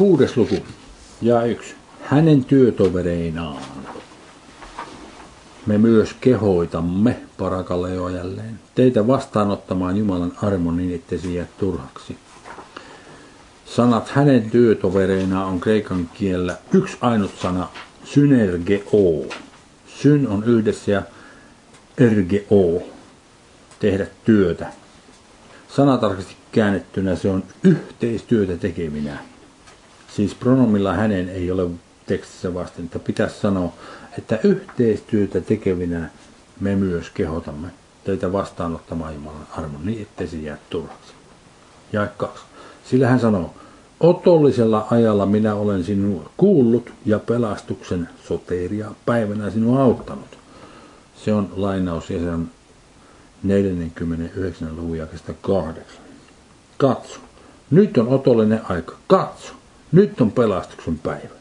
kuudes luku ja yksi. Hänen työtovereinaan. Me myös kehoitamme, parakaleo jälleen, teitä vastaanottamaan Jumalan armon niin, ettei se jää turhaksi. Sanat hänen työtovereinaan on kreikan kielellä yksi ainut sana, synergeo. Syn on yhdessä ja ergeo, tehdä työtä. Sanatarkasti käännettynä se on yhteistyötä tekeminä. Siis pronomilla hänen ei ole tekstissä vasten, että pitäisi sanoa, että yhteistyötä tekevinä me myös kehotamme teitä vastaanottamaan Jumalan armon niin, ettei se jää turhaksi. Ja kaksi. Sillä hän sanoo, otollisella ajalla minä olen sinua kuullut ja pelastuksen soteria päivänä sinua auttanut. Se on lainaus on 49. luvun jakesta 8. Katso, nyt on otollinen aika. Katso, nyt on pelastuksen päivä.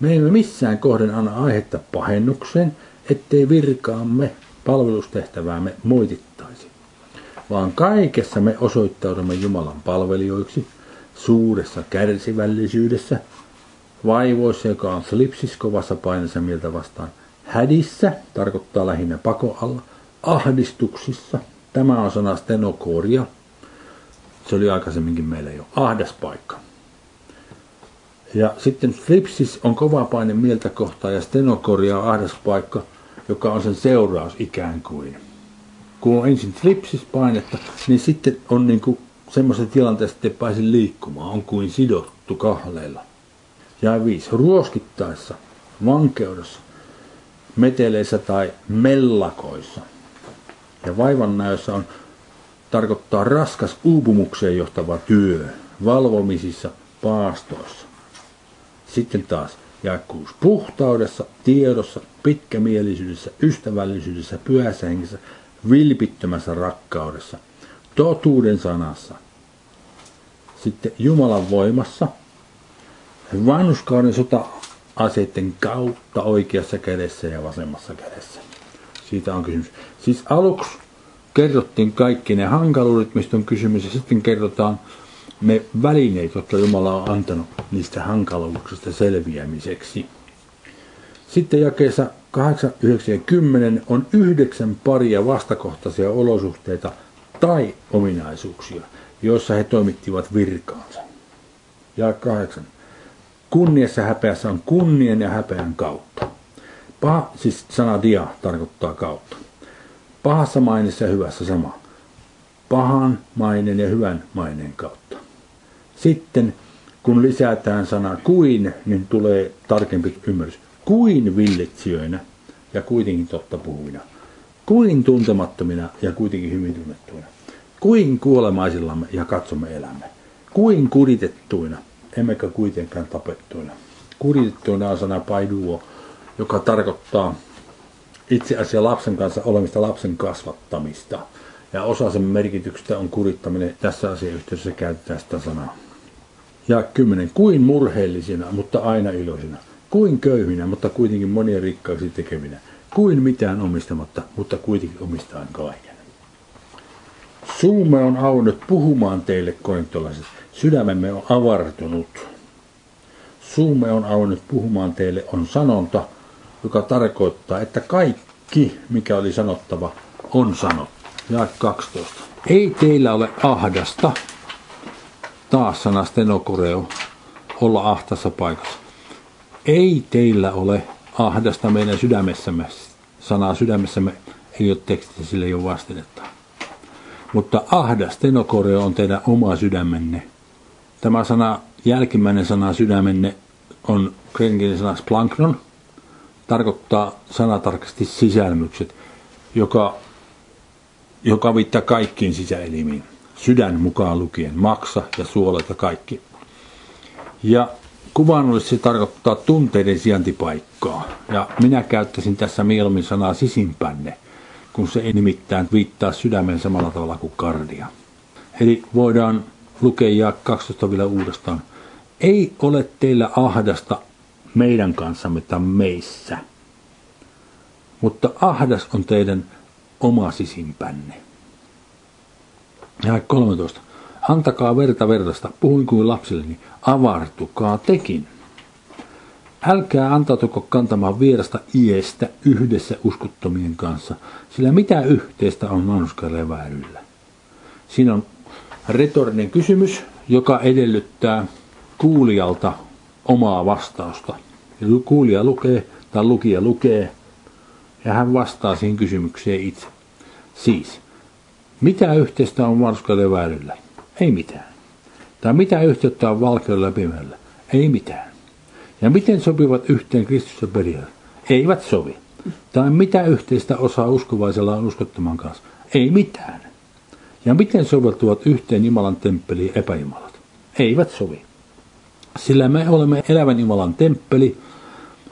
Me emme missään kohden anna aihetta pahennukseen, ettei virkaamme palvelustehtäväämme moitittaisi, vaan kaikessa me osoittaudumme Jumalan palvelijoiksi, suuressa kärsivällisyydessä, vaivoissa, joka on slipsis kovassa painessa mieltä vastaan, hädissä, tarkoittaa lähinnä pakoalla, ahdistuksissa, tämä on sana stenokoria, se oli aikaisemminkin meillä jo. Ahdas paikka. Ja sitten flipsis on kova paine mieltä kohtaan ja stenokoria on ahdas paikka, joka on sen seuraus ikään kuin. Kun on ensin flipsis painetta, niin sitten on niin kuin semmoisessa tilanteessa, että ei pääse liikkumaan, on kuin sidottu kahleilla. Ja viisi, ruoskittaessa, vankeudessa, meteleissä tai mellakoissa. Ja vaivannäössä on tarkoittaa raskas uupumukseen johtava työ, valvomisissa, paastoissa. Sitten taas jakuus puhtaudessa, tiedossa, pitkämielisyydessä, ystävällisyydessä, pyhässä hengessä, vilpittömässä rakkaudessa, totuuden sanassa. Sitten Jumalan voimassa, vanhuskauden sota-aseiden kautta oikeassa kädessä ja vasemmassa kädessä. Siitä on kysymys. Siis aluksi kerrottiin kaikki ne hankaluudet, mistä on kysymys, ja sitten kerrotaan ne välineet, jotka Jumala on antanut niistä hankaluuksista selviämiseksi. Sitten jakeessa 8, 9 ja 10 on yhdeksän paria vastakohtaisia olosuhteita tai ominaisuuksia, joissa he toimittivat virkaansa. Ja kahdeksan. Kunniassa häpeässä on kunnien ja häpeän kautta. Paha, siis sana dia tarkoittaa kautta. Pahassa mainissa ja hyvässä sama. Pahan mainen ja hyvän maineen kautta. Sitten kun lisätään sana kuin, niin tulee tarkempi ymmärrys. Kuin villitsijöinä ja kuitenkin totta puhuvina. Kuin tuntemattomina ja kuitenkin hyvin tunnettuina. Kuin kuolemaisillamme ja katsomme elämme. Kuin kuritettuina, emmekä kuitenkaan tapettuina. Kuritettuina on sana paiduo, joka tarkoittaa itse asiassa lapsen kanssa olemista lapsen kasvattamista. Ja osa sen merkityksestä on kurittaminen. Tässä asiayhteydessä käytetään sitä sanaa. Ja kymmenen. Kuin murheellisina, mutta aina iloisina. Kuin köyhinä, mutta kuitenkin monia rikkaaksi tekevinä. Kuin mitään omistamatta, mutta kuitenkin omistaen kaiken. Suumme on auennut puhumaan teille, korintolaiset. Sydämemme on avartunut. Suumme on auennut puhumaan teille on sanonta, joka tarkoittaa, että kaikki, mikä oli sanottava, on sanottu. Ja 12. Ei teillä ole ahdasta, taas sana stenokoreo, olla ahtassa paikassa. Ei teillä ole ahdasta meidän sydämessämme. Sanaa sydämessämme ei ole tekstissä, sille ei ole vastinetta. Mutta ahdas stenokoreo on teidän oma sydämenne. Tämä sana, jälkimmäinen sana sydämenne on kreikan sana splanknon, tarkoittaa sanatarkasti sisälmykset, joka, joka viittaa kaikkiin sisäelimiin, sydän mukaan lukien, maksa ja suolet ja kaikki. Ja kuvaannollisesti se tarkoittaa tunteiden sijaintipaikkaa. Ja minä käyttäisin tässä mieluummin sanaa sisimpänne, kun se ei nimittäin viittaa sydämen samalla tavalla kuin kardia. Eli voidaan lukea 12 vielä uudestaan. Ei ole teillä ahdasta meidän kanssamme tai meissä. Mutta ahdas on teidän oma sisimpänne. Ja 13. Antakaa verta vertasta, puhuin kuin lapsilleni, avartukaa tekin. Älkää antautuko kantamaan vierasta iestä yhdessä uskottomien kanssa, sillä mitä yhteistä on vääryllä? Siinä on retorinen kysymys, joka edellyttää kuulijalta omaa vastausta. Ja kuulija lukee tai lukija lukee ja hän vastaa siihen kysymykseen itse. Siis, mitä yhteistä on manuskalle ja vääryllä? Ei mitään. Tai mitä yhteyttä on valkeudella pimeällä? Ei mitään. Ja miten sopivat yhteen Kristus ja periaate? Eivät sovi. Tai mitä yhteistä osaa uskovaisella on uskottoman kanssa? Ei mitään. Ja miten soveltuvat yhteen Jumalan temppeliin epäjumalat? Eivät sovi. Sillä me olemme elävän Jumalan temppeli,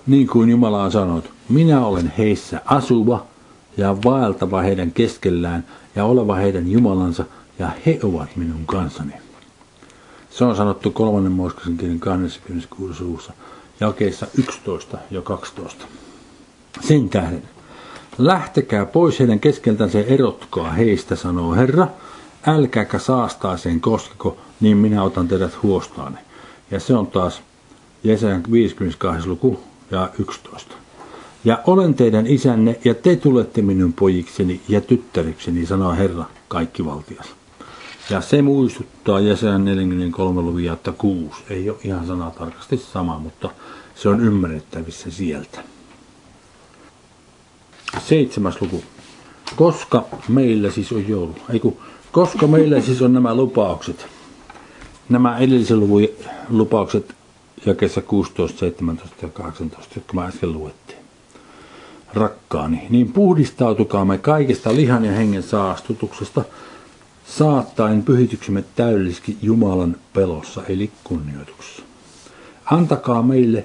niin kuin Jumala on sanonut, minä olen heissä asuva ja vaeltava heidän keskellään ja oleva heidän Jumalansa ja he ovat minun kansani. Se on sanottu kolmannen Mooskasen kirjan 26. luvussa jakeissa 11 ja 12. Sen tähden, lähtekää pois heidän keskeltänsä ja erotkaa heistä, sanoo Herra, älkääkä saastaaseen koskeko, niin minä otan teidät huostaani. Ja se on taas Jesajan 52. luku ja 11. Ja olen teidän isänne, ja te tulette minun pojikseni ja tyttärikseni, sanoo Herra, kaikki valtias. Ja se muistuttaa Jesajan 43 luvun että 6. Ei ole ihan sana tarkasti sama, mutta se on ymmärrettävissä sieltä. Seitsemäs luku. Koska meillä siis on joulu? Eiku, koska meillä siis on nämä lupaukset? Nämä edellisen luvun lupaukset jakeessa 16, 17 ja 18, jotka mä äsken luettiin. Rakkaani, niin puhdistautukaamme kaikesta lihan ja hengen saastutuksesta, saattaen pyhityksemme täydellisesti Jumalan pelossa eli kunnioituksessa. Antakaa meille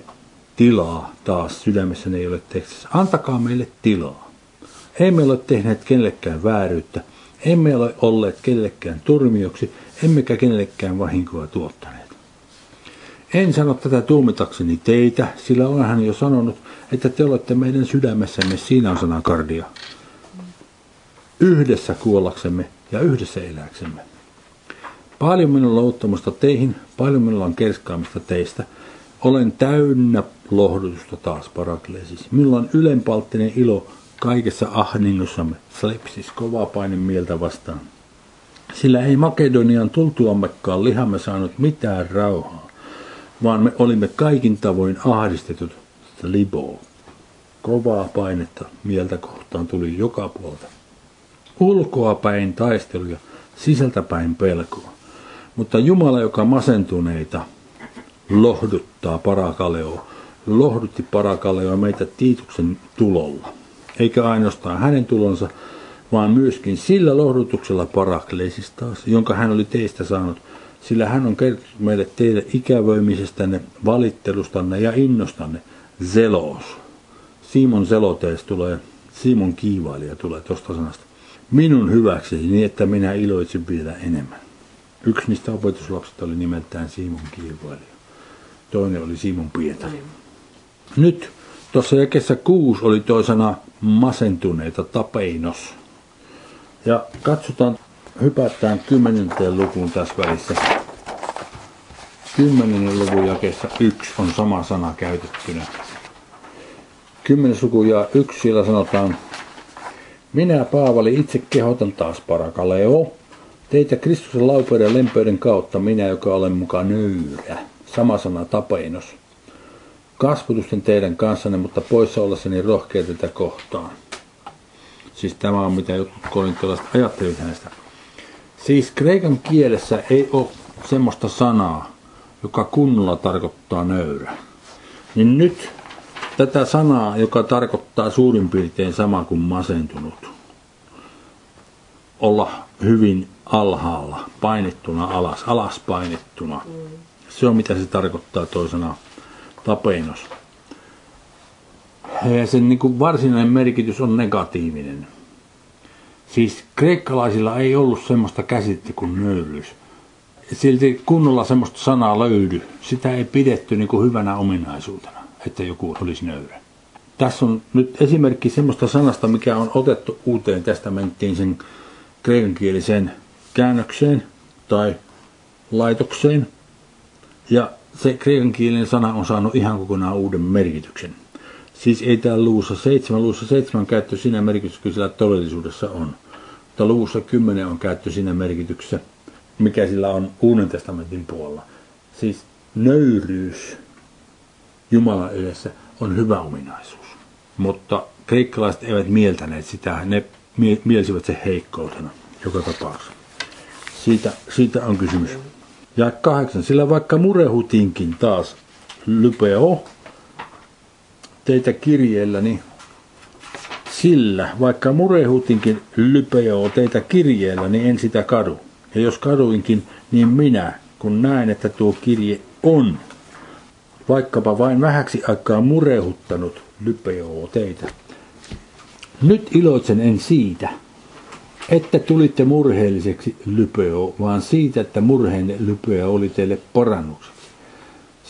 tilaa taas sydämessäni ei ole tekstissä. Antakaa meille tilaa. Emme ole tehneet kenellekään vääryyttä, emme ole olleet kenellekään turmioksi, emmekä kenellekään vahinkoa tuottaneet. En sano tätä tuomitakseni teitä, sillä olenhan jo sanonut, että te olette meidän sydämessämme, siinä on sana kardia. Yhdessä kuollaksemme ja yhdessä eläksemme. Paljon minulla on teihin, paljon minulla on kerskaamista teistä. Olen täynnä lohdutusta taas parakleesis. Minulla on ylenpalttinen ilo kaikessa ahdingossamme, slepsis, kova paine mieltä vastaan. Sillä ei Makedonian tultuammekaan lihamme saanut mitään rauhaa, vaan me olimme kaikin tavoin ahdistetut libo. Kovaa painetta mieltä kohtaan tuli joka puolta. Ulkoa päin taisteluja, sisältäpäin pelkoa. Mutta Jumala, joka masentuneita lohduttaa parakaleo, lohdutti parakaleo meitä Tiituksen tulolla. Eikä ainoastaan hänen tulonsa, vaan myöskin sillä lohdutuksella parakleisistas, jonka hän oli teistä saanut, sillä hän on kertonut meille teidän ikävöimisestänne, valittelustanne ja innostanne, zelos. Simon zelotees tulee, Simon kiivailija tulee tuosta sanasta. Minun hyväkseni niin, että minä iloitsin vielä enemmän. Yksi niistä opetuslapsista oli nimeltään Simon kiivailija. Toinen oli Simon Pietari. Nyt tuossa jakessa kuusi oli toisena masentuneita tapeinos. Ja katsotaan, hypätään kymmenenteen lukuun tässä välissä. Kymmenen luvun jakessa yksi on sama sana käytettynä. Kymmenes luku ja yksi siellä sanotaan, minä Paavali itse kehotan taas parakaleo, teitä Kristuksen laupeuden ja lempeyden kautta, minä joka olen mukaan nöyrä. Sama sana tapeinos. Kasvutusten teidän kanssanne, mutta poissa ollessani rohkea tätä kohtaan. Siis tämä on mitä jotkut korintolaiset ajattelivat hänestä. Siis kreikan kielessä ei ole semmoista sanaa, joka kunnolla tarkoittaa nöyrä. Niin nyt tätä sanaa, joka tarkoittaa suurin piirtein sama kuin masentunut, olla hyvin alhaalla, painettuna alas, alas painettuna. Se on mitä se tarkoittaa toisena tapeinos. Ja sen niin kuin varsinainen merkitys on negatiivinen. Siis kreikkalaisilla ei ollut semmoista käsitettä kuin nöyryys. Silti kunnolla semmoista sanaa löydy. Sitä ei pidetty niin kuin hyvänä ominaisuutena, että joku olisi nöyrä. Tässä on nyt esimerkki semmoista sanasta, mikä on otettu uuteen testamenttiin sen kreikankieliseen käännökseen tai laitokseen. Ja se kreikan kielen sana on saanut ihan kokonaan uuden merkityksen. Siis ei täällä luvussa 7, luvussa 7 on käyttö siinä merkityksessä, kyllä sillä todellisuudessa on. Mutta luvussa 10 on käyttö siinä merkityksessä, mikä sillä on Uuden testamentin puolella. Siis nöyryys Jumalan edessä on hyvä ominaisuus. Mutta kreikkalaiset eivät mieltäneet sitä, ne mielsivät se heikkoutena joka tapauksessa. Siitä, siitä on kysymys. Ja kahdeksan, sillä vaikka murehutinkin taas lypeo teitä kirjeelläni, sillä vaikka murehutinkin lypeo teitä kirjeellä, niin en sitä kadu. Ja jos kaduinkin, niin minä, kun näen, että tuo kirje on, vaikkapa vain vähäksi aikaa murehuttanut lypeo teitä. Nyt iloitsen en siitä, että tulitte murheelliseksi lypeo, vaan siitä, että murheenne lypeo oli teille parannukseksi.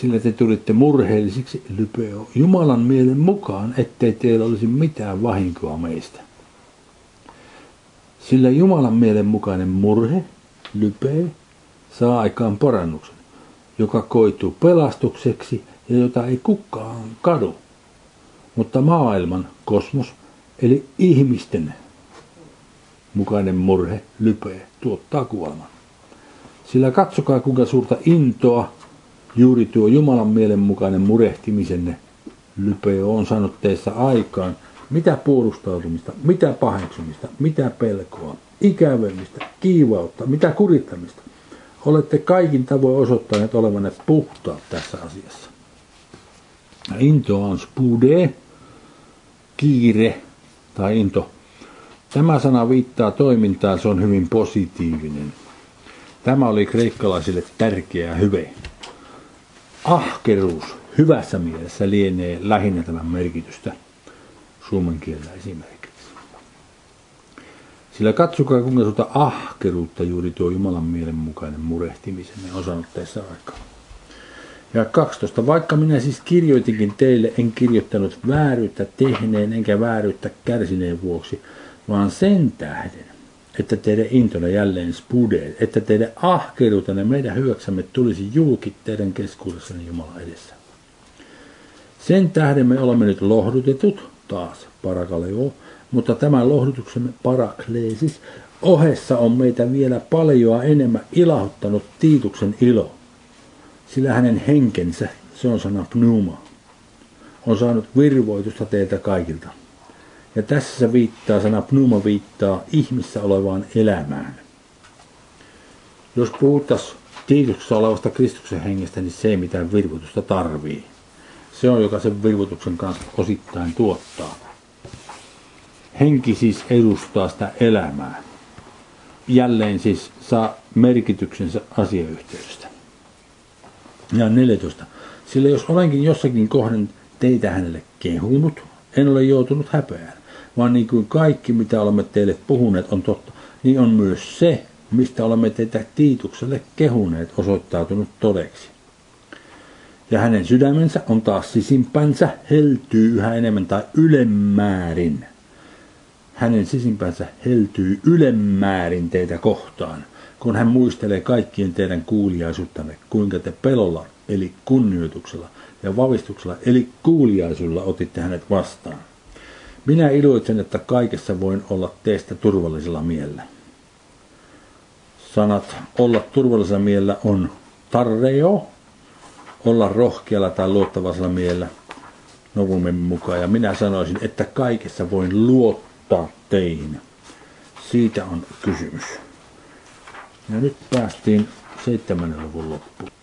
Sillä te tulitte murheellisiksi lypeo Jumalan mielen mukaan, ettei teillä olisi mitään vahinkoa meistä. Sillä Jumalan mielen mukainen murhe, lypee, saa aikaan parannuksen, joka koituu pelastukseksi ja jota ei kukaan kadu. Mutta maailman kosmos, eli ihmisten mukainen murhe, lypee, tuottaa kuoleman. Sillä katsokaa kuinka suurta intoa juuri tuo Jumalan mielen mukainen murehtimisenne lypee on saanut teissä aikaan. Mitä puolustautumista, mitä paheksumista, mitä pelkoa, ikävellistä, kiivautta, mitä kurittamista. Olette kaikin tavoin osoittaneet olevanne puhtaat tässä asiassa. Into on spude, kiire tai into Tämä sana viittaa toimintaan, se on hyvin positiivinen. Tämä oli kreikkalaisille tärkeä hyve. Ahkeruus hyvässä mielessä lienee lähinnä tämän merkitystä suomen kielellä esimerkiksi. Sillä katsokaa kuinka tuota ahkeruutta juuri tuo Jumalan mielen mukainen murehtimisen on saanut tässä aikaa. Ja 12. Vaikka minä siis kirjoitinkin teille, en kirjoittanut vääryyttä tehneen enkä vääryyttä kärsineen vuoksi, vaan sen tähden, että teidän intona jälleen spudee, että teidän ahkeruutenne meidän hyväksämme tulisi julki teidän keskuudessanne Jumalan edessä. Sen tähden me olemme nyt lohdutetut, taas parakaleo, mutta tämän lohdutuksemme parakleesis ohessa on meitä vielä paljon enemmän ilahduttanut Tiituksen ilo, sillä hänen henkensä, se on sana pneuma, on saanut virvoitusta teiltä kaikilta. Ja tässä se viittaa, sana pneuma viittaa ihmissä olevaan elämään. Jos puhuttaisiin Tiituksessa olevasta Kristuksen hengestä, niin se ei mitään virvoitusta tarvii. Se on, joka sen virvoituksen kanssa osittain tuottaa. Henki siis edustaa sitä elämää. Jälleen siis saa merkityksensä asiayhteydestä. Ja 14. Sillä jos olenkin jossakin kohden teitä hänelle kehunut, en ole joutunut häpeään vaan niin kuin kaikki, mitä olemme teille puhuneet, on totta, niin on myös se, mistä olemme teitä Tiitukselle kehuneet, osoittautunut todeksi. Ja hänen sydämensä on taas sisimpänsä heltyy yhä enemmän tai ylemmäärin. Hänen sisimpänsä heltyy ylemmäärin teitä kohtaan, kun hän muistelee kaikkien teidän kuuliaisuuttanne, kuinka te pelolla, eli kunnioituksella, ja vavistuksella, eli kuuliaisulla otitte hänet vastaan. Minä iloitsen, että kaikessa voin olla teistä turvallisella miellä. Sanat olla turvallisella miellä on tarreo, olla rohkealla tai luottavaisella miellä novumen mukaan. Ja minä sanoisin, että kaikessa voin luottaa teihin. Siitä on kysymys. Ja nyt päästiin seitsemännen luvun loppuun.